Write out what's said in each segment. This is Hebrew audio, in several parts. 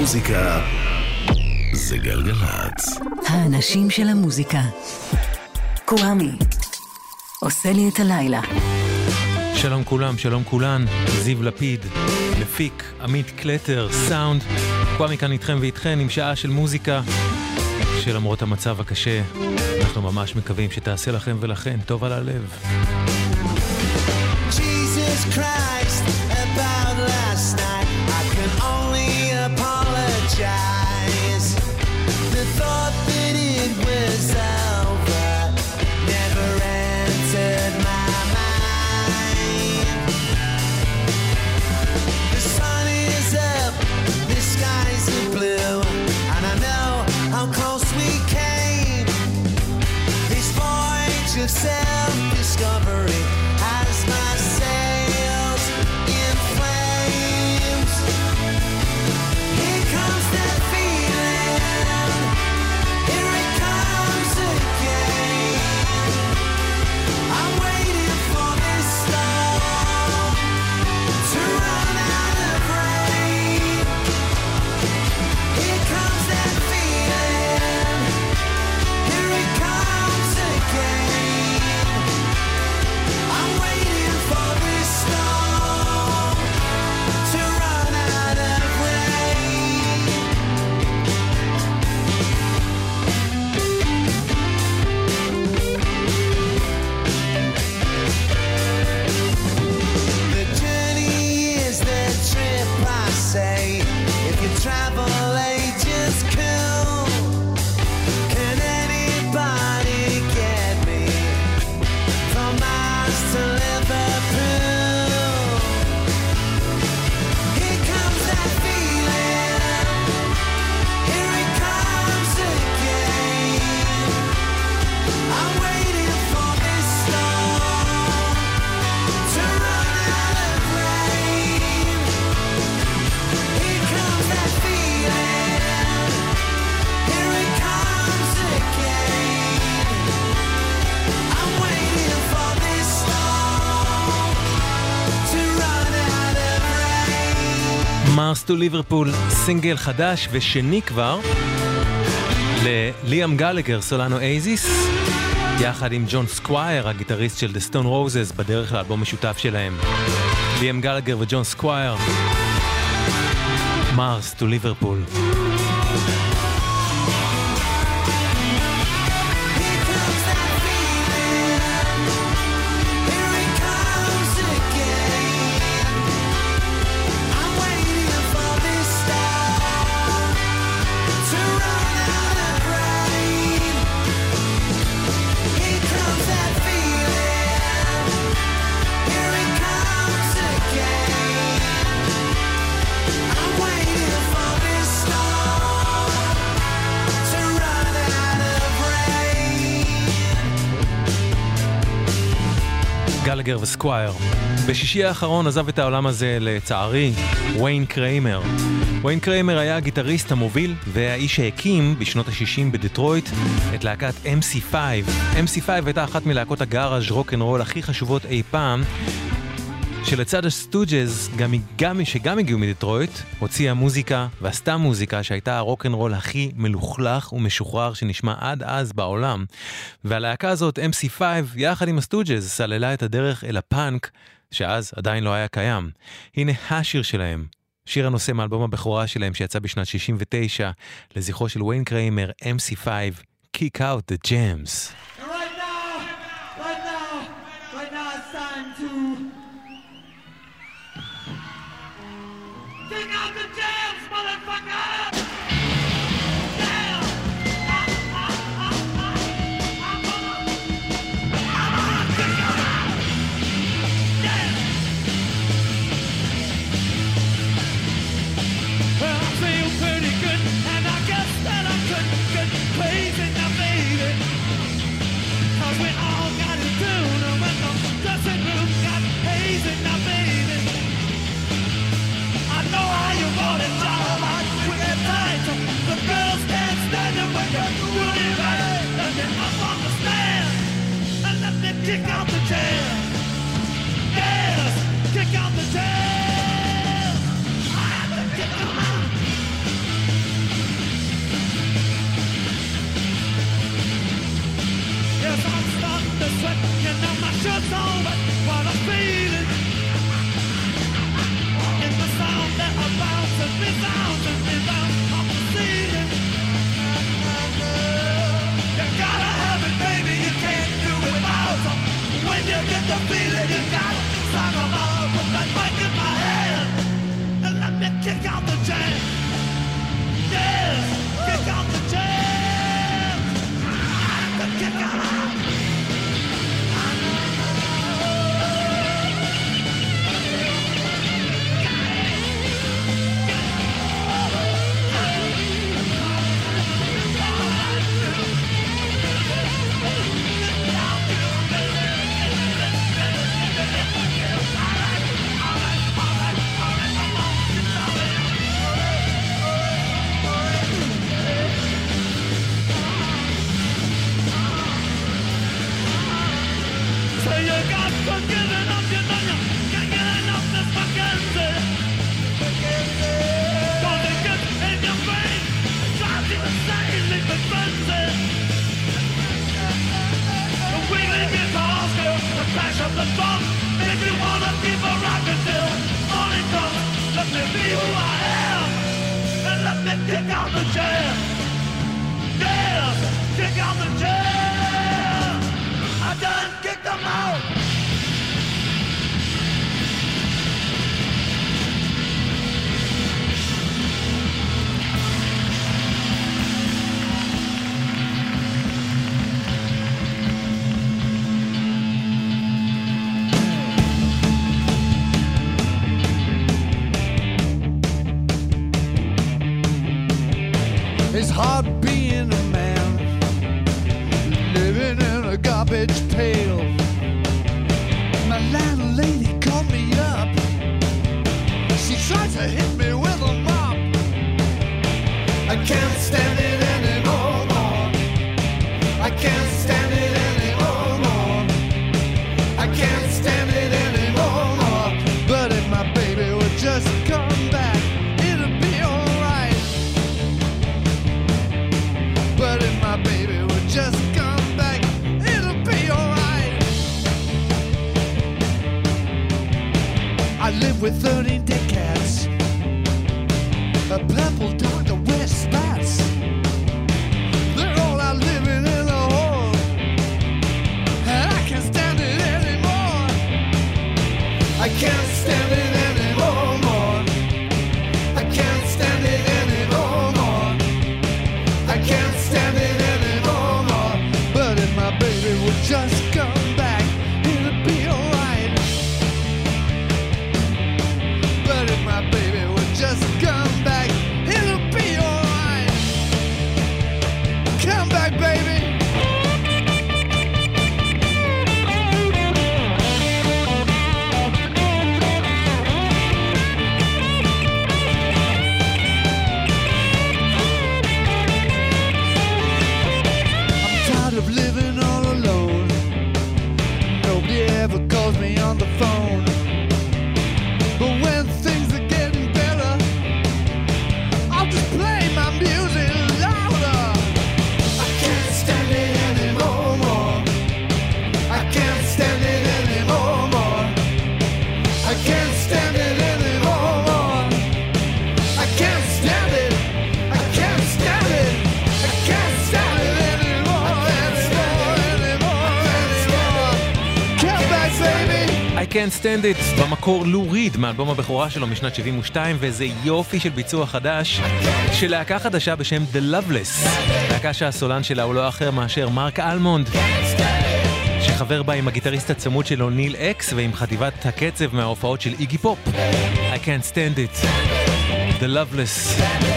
המוזיקה זה גלגלצ. האנשים של המוזיקה. קוואמי. עושה לי את הלילה. שלום כולם, שלום כולן, זיו לפיד, מפיק, עמית קלטר, סאונד. קוואמי כאן איתכם ואיתכן עם שעה של מוזיקה, שלמרות המצב הקשה, אנחנו ממש מקווים שתעשה לכם ולכן טוב על הלב. Jesus Christ, shine. to Liverpool, סינגל חדש ושני כבר לליאם גלאגר, סולן אואזיס. יחד עם ג'ון סקווייר, הגיטריסט של The Stone Roses, בדרך לאלבום משותף שלהם. ליאם גלאגר וג'ון סקווייר, Mars to Liverpool. וסקווייר. בשישי האחרון עזב את העולם הזה, לצערי, ויין קריימר. ויין קריימר היה הגיטריסט המוביל והאיש שהקים בשנות ה-60 בדטרויט את להקת MC5. MC5 הייתה אחת מלהקות הגאראז' רוקנרול הכי חשובות אי פעם, שלצד הסטוג'ז, גם, גם, שגם הגיעו מדטרויט, הוציאה מוזיקה ועשתה מוזיקה שהייתה הרוקנרול הכי מלוכלך ומשוחרר שנשמע עד אז בעולם. והלהקה הזאת, MC5, יחד עם הסטוג'ז, סללה את הדרך אל הפאנק, שאז עדיין לא היה קיים. הנה השיר שלהם, שיר הנושא מאלבום הבכורה שלהם שיצא בשנת 69, לזכרו של ויין קריימר, MC5, Kick Out the Jams. Kick out the Stand It, במקור לו ריד, מאלבום הבכורה שלו משנת 72, וזה יופי של ביצוע חדש של להקה חדשה בשם The Loveless, להקה שהסולן שלה הוא לא אחר מאשר מרק אלמונד, שחבר בה עם הגיטריסט הצמוד שלו ניל אקס ועם חטיבת הקצב מההופעות של איגי פופ. I can't stand it, The Loveless.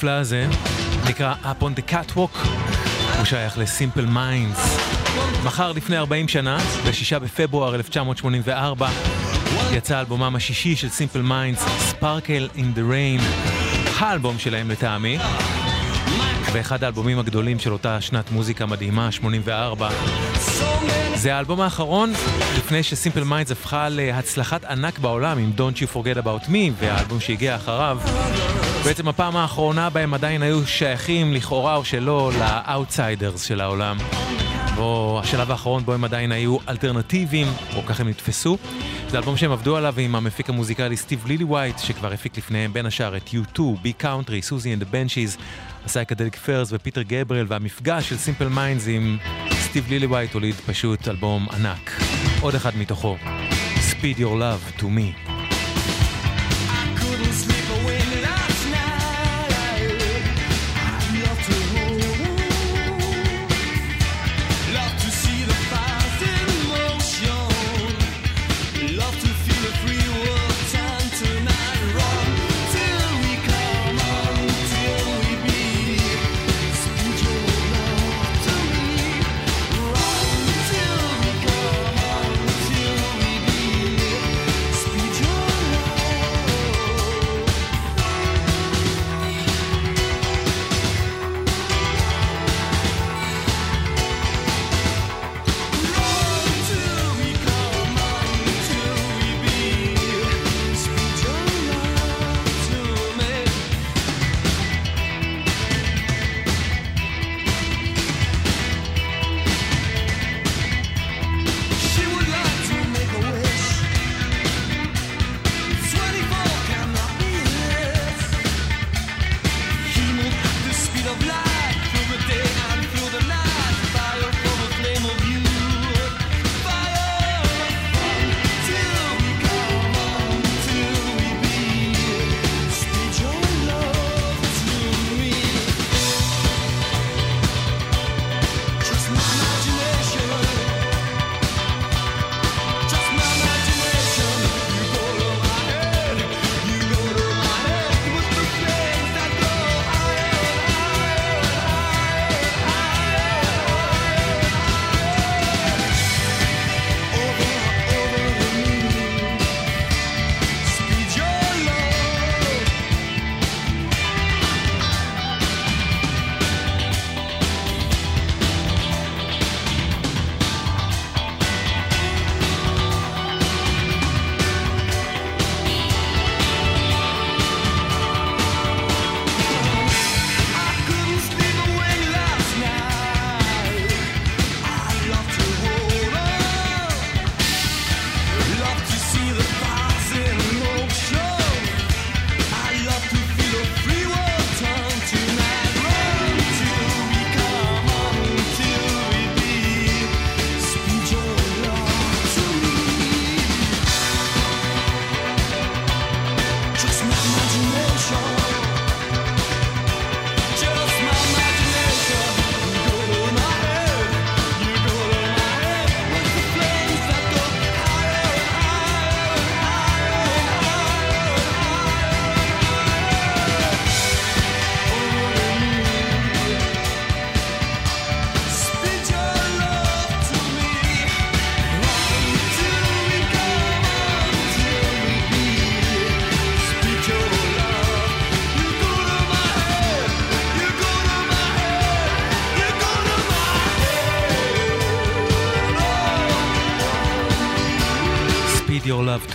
המופלא הזה נקרא Up on the Catwalk, הוא שייך לסימפל מיינדס. מחר לפני 40 שנה, ב-6 בפברואר 1984, יצא אלבומם השישי של סימפל מיינדס, Sparkle in the Rain, האלבום שלהם לטעמי, ואחד האלבומים הגדולים של אותה שנת מוזיקה מדהימה, 84. זה האלבום האחרון לפני שסימפל מיינדס הפכה להצלחת ענק בעולם עם Don't You Forget About Me והאלבום שהגיע אחריו. בעצם הפעם האחרונה בהם עדיין היו שייכים לכאורה או שלא ל outsiders של העולם. או השלב האחרון בו הם עדיין היו אלטרנטיביים, או כך הם נתפסו. זה אלבום שהם עבדו עליו עם המפיק המוזיקלי סטיב לילי ווייט, שכבר הפיק לפניהם בין השאר את U2, ביג קאנטרי, סוזי אנד הבנשיז, הסייקדליק פרז ופיטר גבריאל, והמפגש של סימפל מיינדס עם סטיב לילי ווייט הוליד פשוט אלבום ענק. עוד אחד מתוכו, Speed Your Love to Me.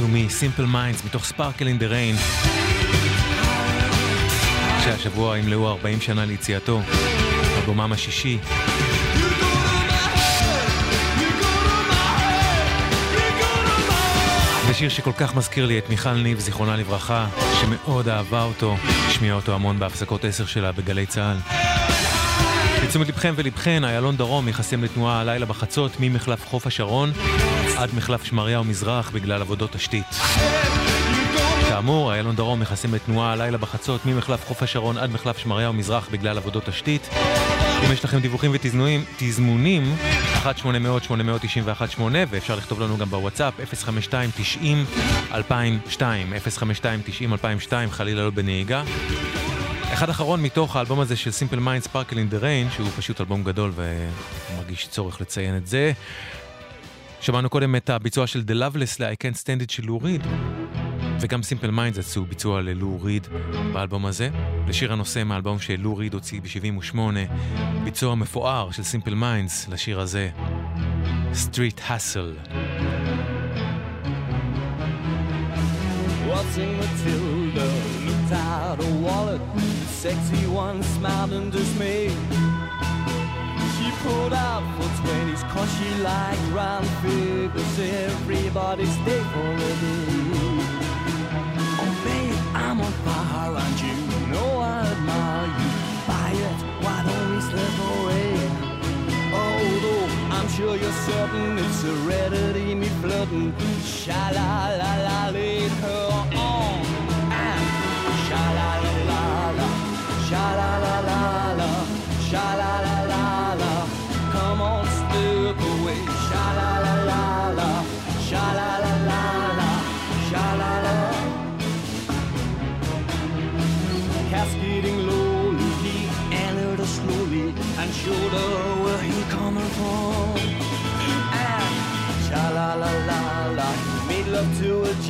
To Me, Simple Minds, מתוך Sparkle in the Rain. שהשבוע ימלאו 40 שנה ליציאתו, אלבומם השישי. זה שיר שכל כך מזכיר לי את מיכל ניב, זיכרונה לברכה, שמאוד אהבה אותו, השמיעה אותו המון בהפסקות עשר שלה בגלי צה"ל. לתשומת לבכם ולבכן, איילון דרום ייחסם לתנועה הלילה בחצות ממחלף חוף השרון עד מחלף שמריהו מזרח בגלל עבודות תשתית. כאמור, איילון דרום מכסים לתנועה הלילה בחצות ממחלף חוף השרון עד מחלף שמריהו מזרח בגלל עבודות תשתית. אם יש לכם דיווחים ותזמונים, תזמונים, 1-800-891-8 ואפשר לכתוב לנו גם בוואטסאפ 052-90-2002, 052-90-2002, חלילה לא בנהיגה. אחד אחרון מתוך האלבום הזה של Simple Minds Sparkle in the Rain, שהוא פשוט אלבום גדול ומרגיש צורך לציין את זה. שמענו קודם את הביצוע של The Loveless ל-I Can't Stand It של לו ריד, וגם Simple Minds עשו ביצוע ללו ריד באלבום הזה. לשיר הנושא מהאלבום שלו ריד הוציא ב-78, ביצוע מפואר של Simple Minds לשיר הזה, Street Hustle. Waltzing Matilda looked out a wallet. Sexy one smiled in dismay. Pulled out for twenties cause she liked round figures. Everybody stay for a day. Oh babe, I'm on fire and you know I admire you. Buy it, why don't we slip away? Although I'm sure you're certain it's heredity me flirting. Sha la la la, lead her on. And sha la la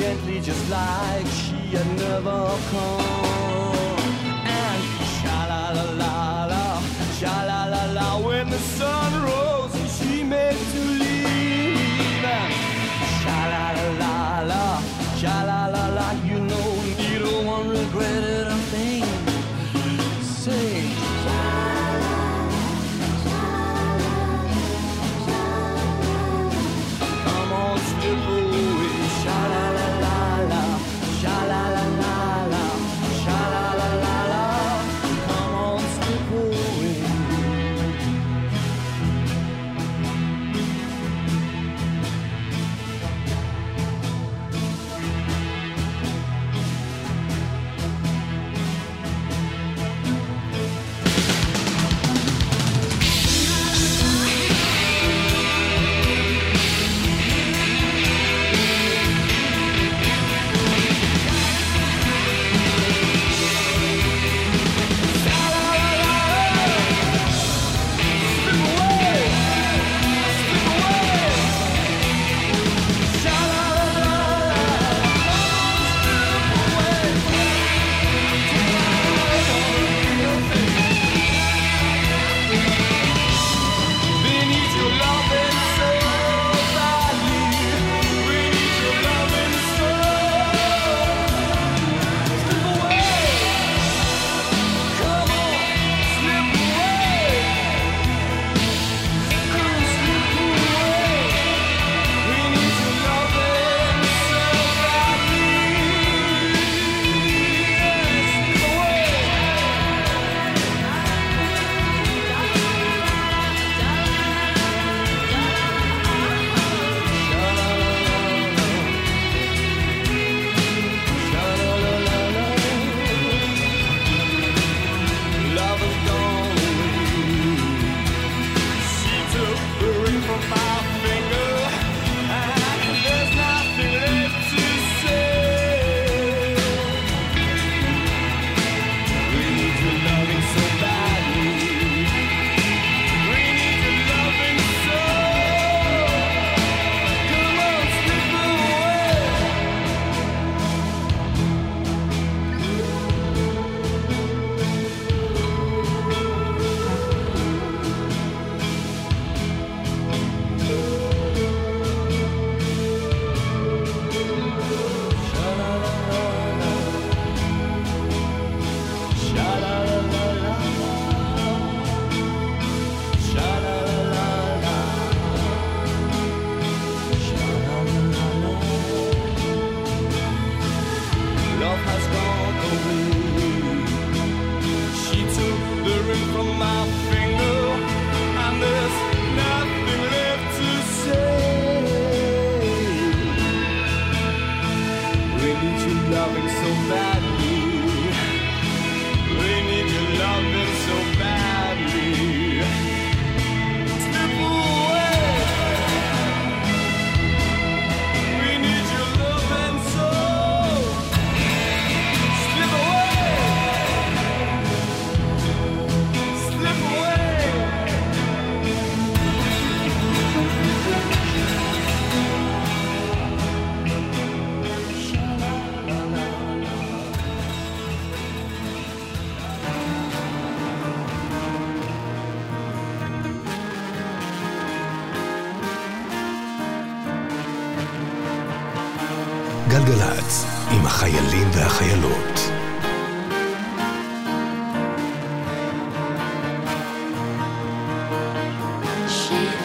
gently, just like she had never come. shit.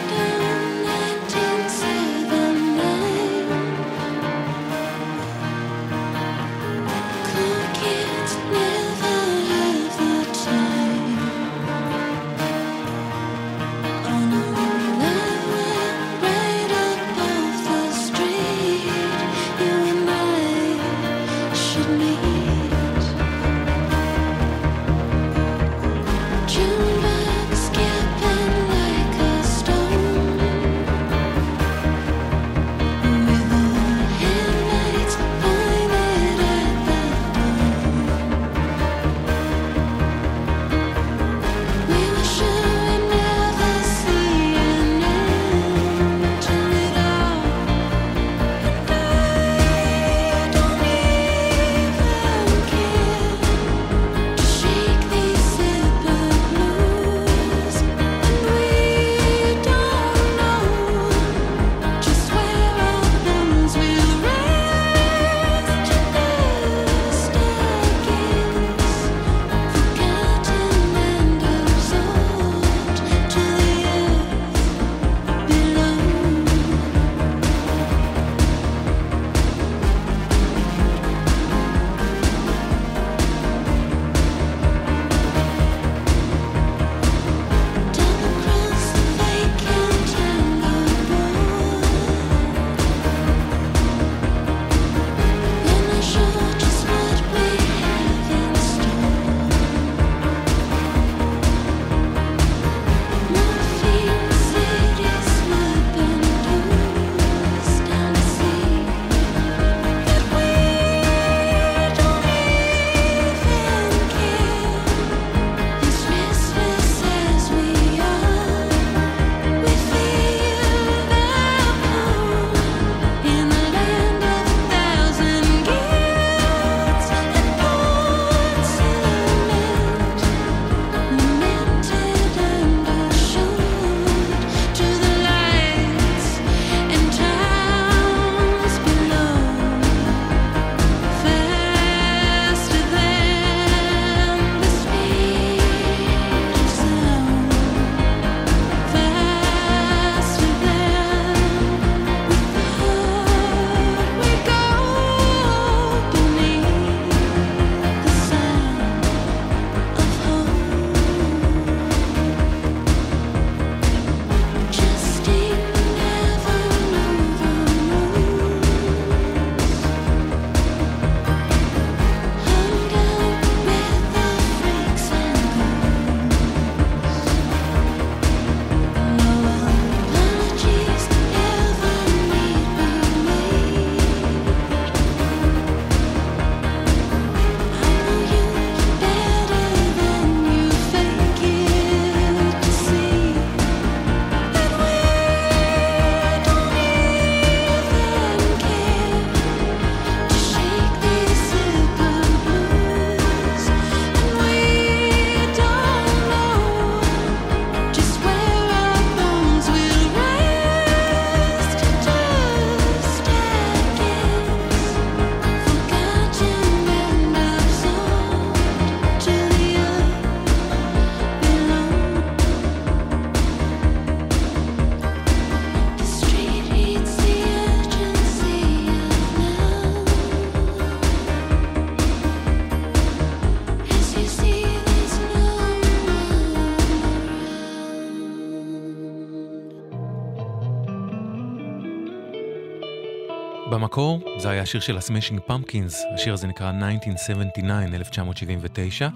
השיר של הסמאשינג פמפקינס, השיר הזה נקרא 1979, 1979.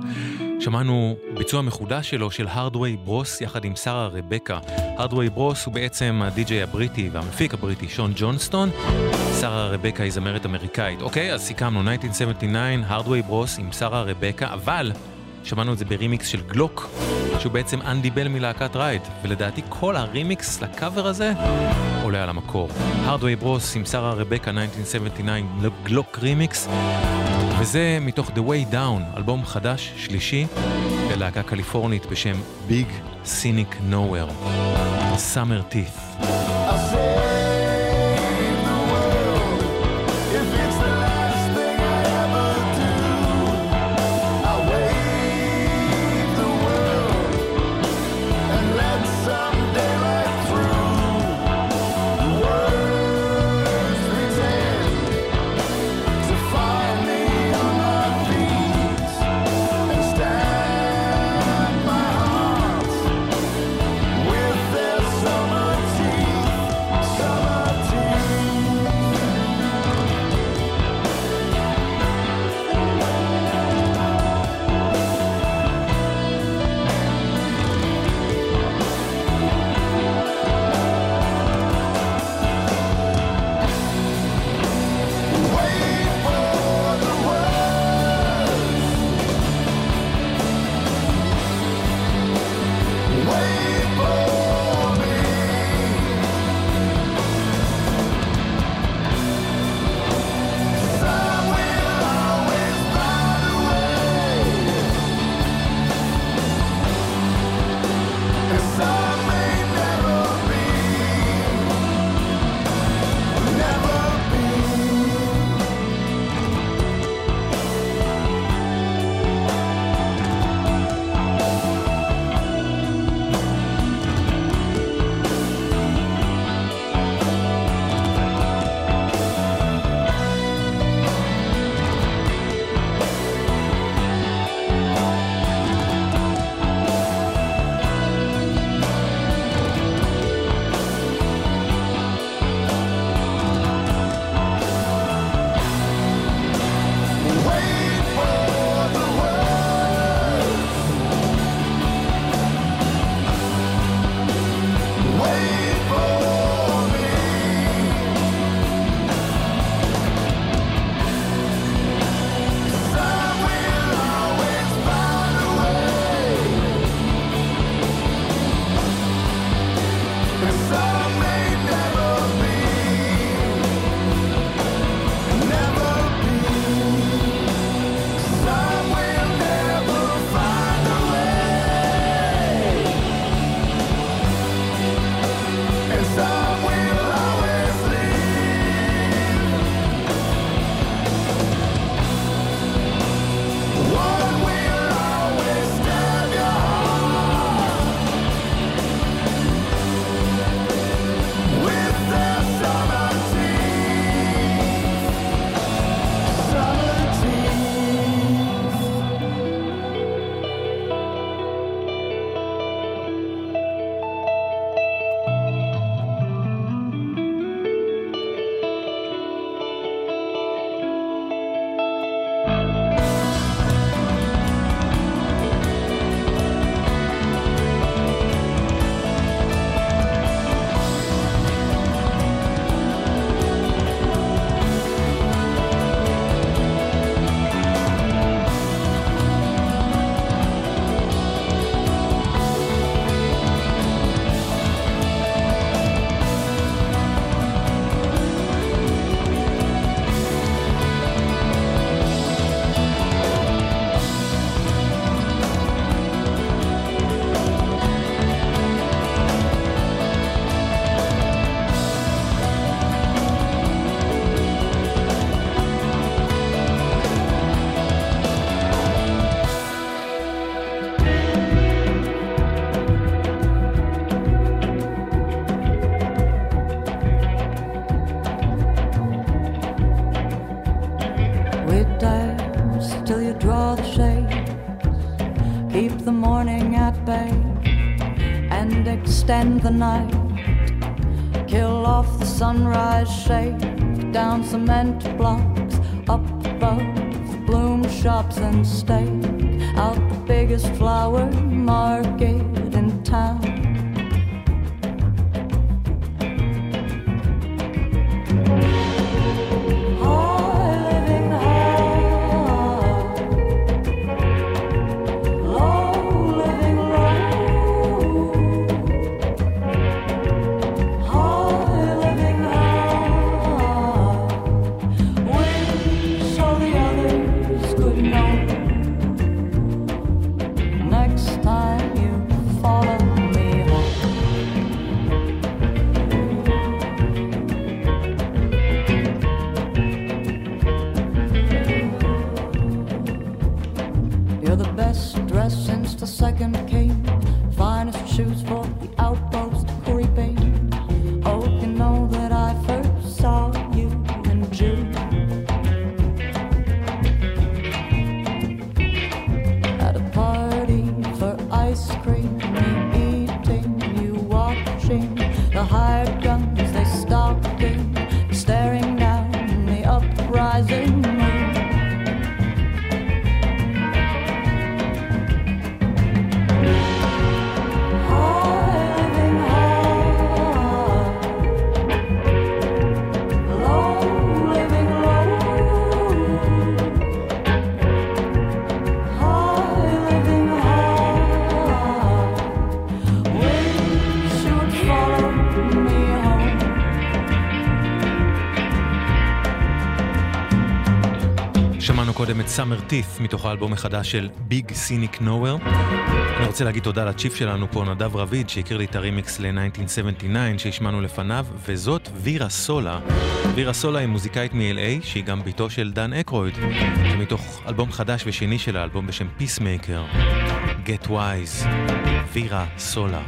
שמענו ביצוע מחודש שלו של הרדווי ברוס יחד עם שרה רבקה. הרדווי ברוס הוא בעצם הדי-ג'יי הבריטי והמפיק הבריטי שון ג'ונסטון. שרה רבקה היא זמרת אמריקאית. אוקיי, אז סיכמנו 1979, הרדווי ברוס עם שרה רבקה, אבל... שמענו את זה ברימיקס של גלוק, שהוא בעצם אנדי בל מלהקת רייד, ולדעתי כל הרימיקס לקאבר הזה עולה על המקור. Hardway Bros עם שרה רבקה 1979 לגלוק רימיקס, וזה מתוך The Way Down, אלבום חדש, שלישי, ללהקה קליפורנית בשם Big Cynic Nowhere, Summer Teeth. To blanc. Teeth מתוך האלבום החדש של ביג סיניק נוואר. אני רוצה להגיד תודה לצ'יפ שלנו פה, נדב רביד, שהכיר לי את הרימיקס ל-1979 שהשמענו לפניו, וזאת וירה סולה. וירה סולה היא מוזיקאית מ-LA, שהיא גם בתו של דן אקרויד, ומתוך אלבום חדש ושני של האלבום בשם Peacemaker, Get Wise, וירה סולה.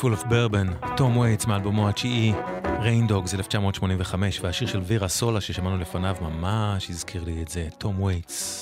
Full of Bourbon, תום וייטס מאלבומו התשיעי, Rain Dogs 1985, והשיר של וירה סולה ששמענו לפניו ממש הזכיר לי את זה, תום וייטס.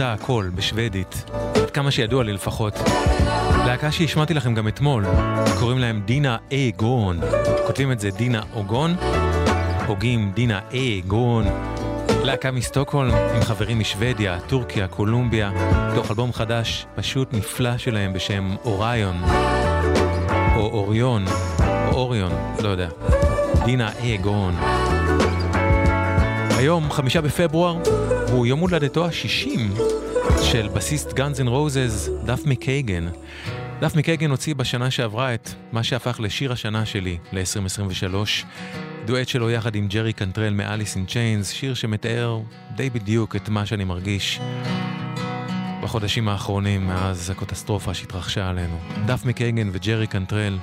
רוצה הכל בשוודית, עד כמה שידוע לי לפחות. להקה שהשמעתי לכם גם אתמול, קוראים להם דינה אה גון. כותבים את זה דינה אוגון, הוגים דינה אה גון. להקה מסטוקהולם עם חברים משוודיה, טורקיה, קולומביה, תוך אלבום חדש פשוט נפלא שלהם בשם אוריון, או אוריון, או אוריון, לא יודע. דינה אה גון. היום, חמישה בפברואר, הוא יום הולדתו השישים של בסיסט גאנז אנד רוזז, דף מקייגן. דף מקייגן הוציא בשנה שעברה את מה שהפך לשיר השנה שלי ל-2023, דואט שלו יחד עם ג'רי קנטרל מאליס אין צ'יינס, שיר שמתאר די בדיוק את מה שאני מרגיש בחודשים האחרונים מאז הקטסטרופה שהתרחשה עלינו. דף מקייגן וג'רי קנטרל,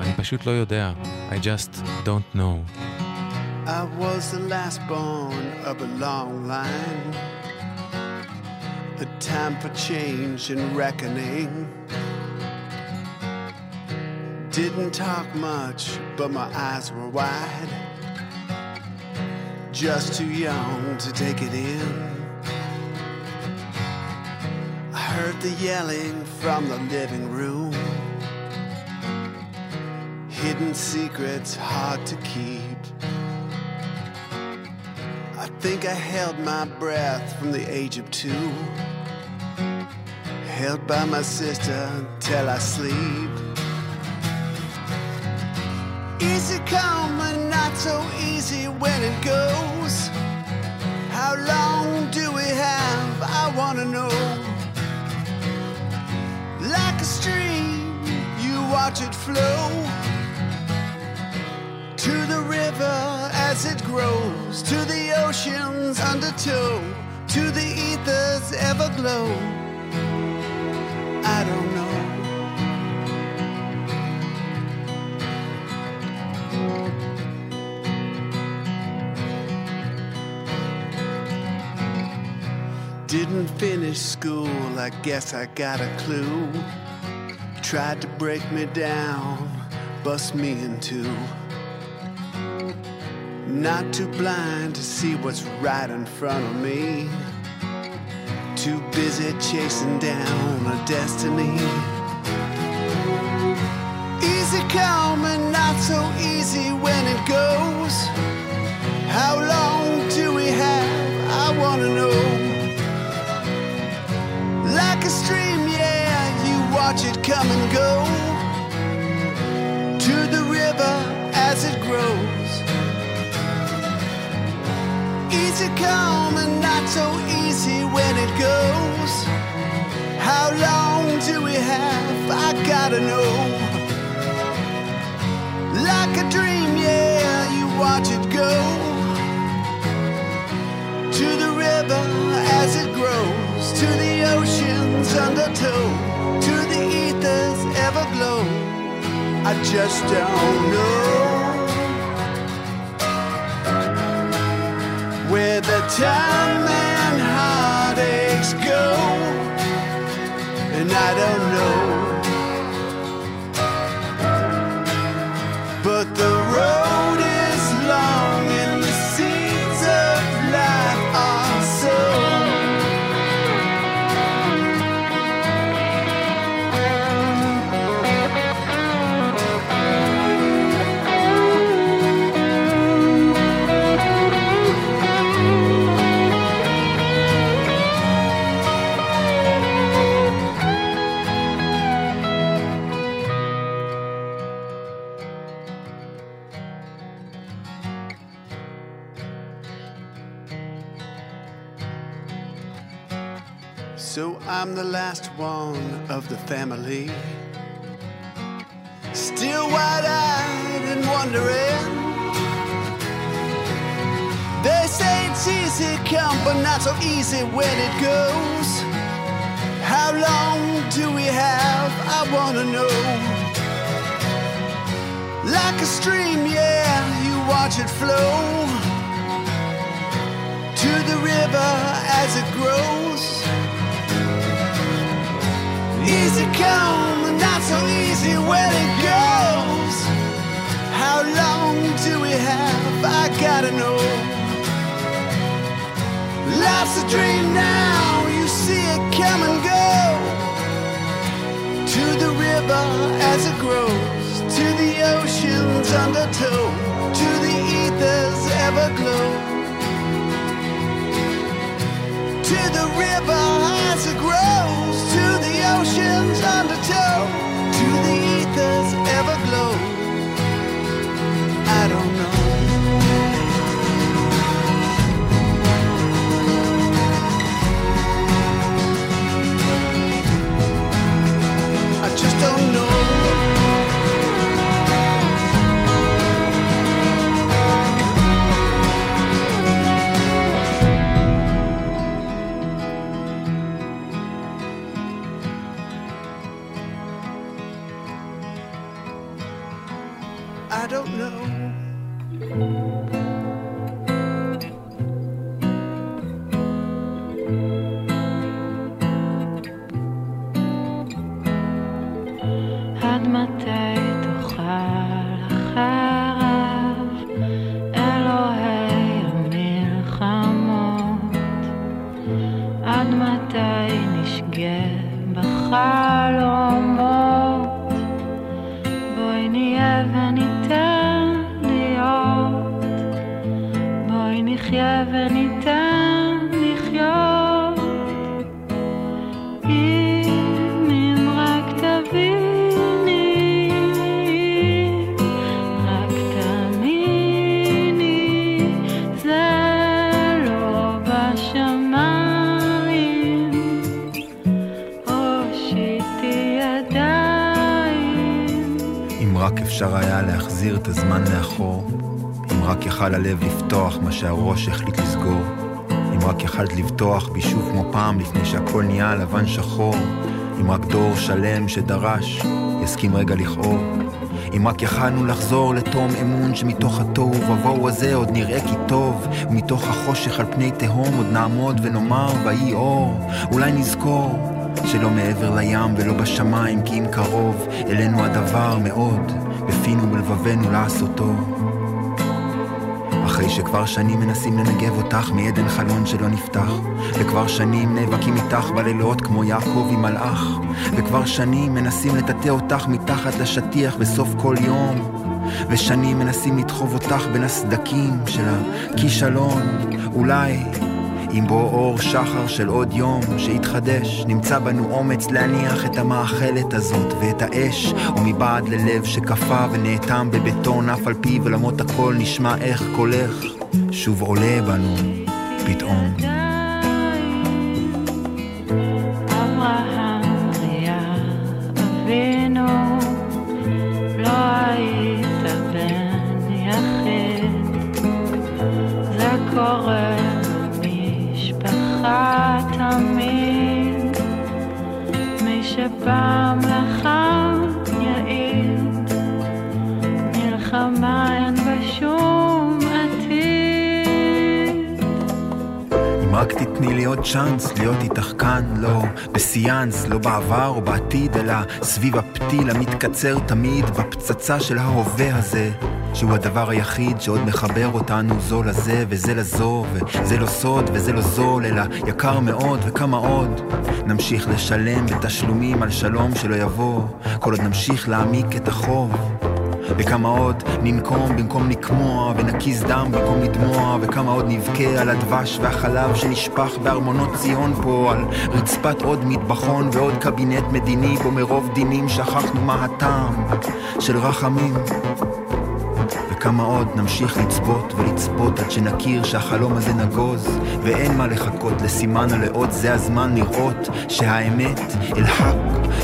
אני פשוט לא יודע, I just don't know. I was the last born of a long line. A time for change and reckoning. Didn't talk much, but my eyes were wide. Just too young to take it in. I heard the yelling from the living room. Hidden secrets hard to keep. Think I held my breath from the age of two. Held by my sister till I sleep. Easy come and not so easy when it goes. How long do we have? I wanna know. Like a stream, you watch it flow to the river as it grows, to the ocean's undertow, to the ether's everglow. I don't know. Didn't finish school, I guess I got a clue. Tried to break me down, bust me in two. Not too blind to see what's right in front of me. Too busy chasing down a destiny. Easy come and not so easy when it goes. How long do we have? I wanna know. Like a stream, yeah, you watch it come and go. To the river as it grows. Easy come and not so easy when it goes. How long do we have? I gotta know. Like a dream, yeah, you watch it go. To the river as it grows, to the ocean's undertow, to the ether's everglow. I just don't know. Where the time and heartaches go, and I don't know. I'm the last one of the family. Still wide eyed and wondering. They say it's easy come, but not so easy when it goes. How long do we have? I wanna know. Like a stream, yeah, you watch it flow to the river as it grows. Come, and not so easy when it goes. How long do we have? I gotta know. Life's a dream now, you see it come and go. To the river as it grows, to the ocean's undertow, to the ether's everglow. To the river as it grows, to the ocean's בואי נהיה וניתן להיות, בואי נחיה וניתן אפשר היה להחזיר את הזמן לאחור, אם רק יכל הלב לפתוח מה שהראש החליט לסגור, אם רק יכלת לבטוח בי שוב כמו פעם לפני שהכל נהיה לבן שחור, אם רק דור שלם שדרש יסכים רגע לכאוב, אם רק יכלנו לחזור לתום אמון שמתוך התוהו ובוהו הזה עוד נראה כי טוב, ומתוך החושך על פני תהום עוד נעמוד ונאמר ויהי אור, אולי נזכור שלא מעבר לים ולא בשמיים כי אם קרוב אלינו הדבר מאוד, בפינו ובלבבנו לעשותו. אחרי שכבר שנים מנסים לנגב אותך מעדן חלון שלא נפתח וכבר שנים נאבקים איתך בלילות כמו יעקב עם מלאך וכבר שנים מנסים לטאטא אותך מתחת לשטיח בסוף כל יום ושנים מנסים לדחוב אותך בין הסדקים של הכישלון אולי אם בוא אור שחר של עוד יום שיתחדש, נמצא בנו אומץ להניח את המאכלת הזאת ואת האש, ומבעד ללב שקפא ונאטם בבטון אף על פי ולמרות הכל נשמע איך קולך שוב עולה בנו פתאום. עוד צ'אנס להיות איתך כאן, לא בסיאנס, לא בעבר או בעתיד, אלא סביב הפתיל המתקצר תמיד בפצצה של ההווה הזה. שהוא הדבר היחיד שעוד מחבר אותנו זו לזה וזה לזו וזה לא סוד וזה לא זול אלא יקר מאוד וכמה עוד נמשיך לשלם בתשלומים על שלום שלא יבוא כל עוד נמשיך להעמיק את החוב וכמה עוד ננקום במקום לקמוע ונקיז דם במקום לדמוע וכמה עוד נבכה על הדבש והחלב שנשפך בארמונות ציון פה על רצפת עוד מטבחון ועוד קבינט מדיני בו מרוב דינים שכחנו מה הטעם של רחמים וכמה עוד נמשיך לצפות ולצפות עד שנכיר שהחלום הזה נגוז ואין מה לחכות לסימן או לאות זה הזמן לראות שהאמת אל-חק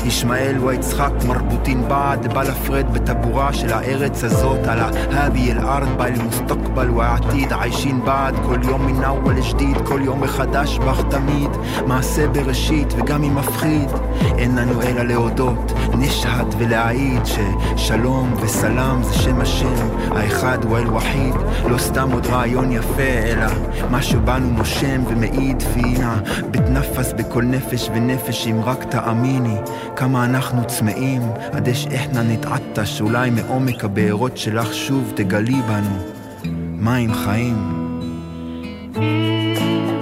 ישמעאל ויצחק מרבוטין בעד בא לפרד בטבורה של הארץ הזאת על ההבי אל-ארד בה אל-מוסתקבל והעתיד עיישין בעד כל יום מן אוול ג'דיד כל יום מחדש בך תמיד מעשה בראשית וגם אם מפחיד אין לנו אלא להודות נשהד ולהעיד ששלום וסלם זה שם השם האחד הוא אל-וחיד לא סתם עוד רעיון יפה אלא משהו בנו נושם ומעיד פינה בתנפס בכל נפש ונפש אם רק תאמיני כמה אנחנו צמאים עד אש איחנה נתעטה שאולי מעומק הבארות שלך שוב תגלי בנו מים חיים. אם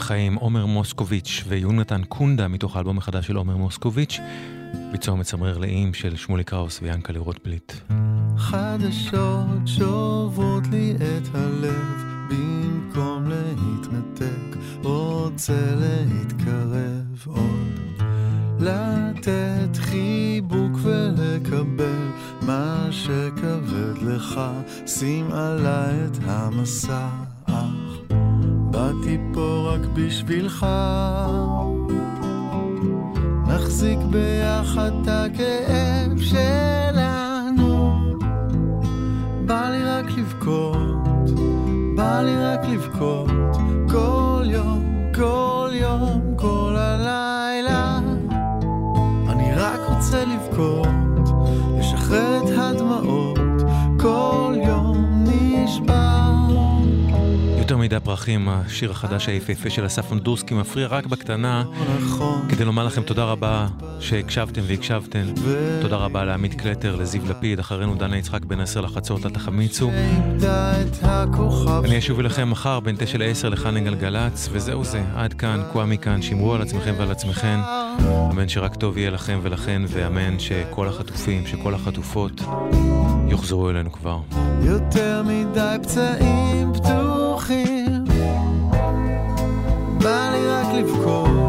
חיים, עומר מוסקוביץ' ויונתן קונדה מתוך האלבום החדש של עומר מוסקוביץ', ביצוע מצמרר לאיים של שמולי קראוס ויאנקלה רוטבליט. חדשות שוברות לי את הלב במקום להתנתק רוצה להתקרב עוד לתת חיבוק ולקבל מה שכבד לך שים עליי את המסע באתי פה רק בשבילך. נחזיק ביחד את הכאב שלנו. בא לי רק לבכות, בא לי רק לבכות. כל יום, כל יום, כל הלילה. אני רק רוצה לבכות, לשחרר את הדמעות. כל יום נשבר יותר מדי פרחים, השיר החדש היפהפה של אסף נדורסקי מפריע רק בקטנה כדי לומר לכם תודה רבה שהקשבתם והקשבתם. תודה רבה לעמית קלטר, לזיו לפיד, אחרינו דנה יצחק בן עשר לחצות, אל תחמיצו. אני אשוב אליכם מחר בין תשע לעשר לכאן גלגלצ, וזהו זה, עד כאן, קוואמי כאן, שמרו על עצמכם ועל עצמכם. אמן שרק טוב יהיה לכם ולכן, ואמן שכל החטופים, שכל החטופות יוחזרו אלינו כבר. יותר מדי פצעים פתוחים בא לי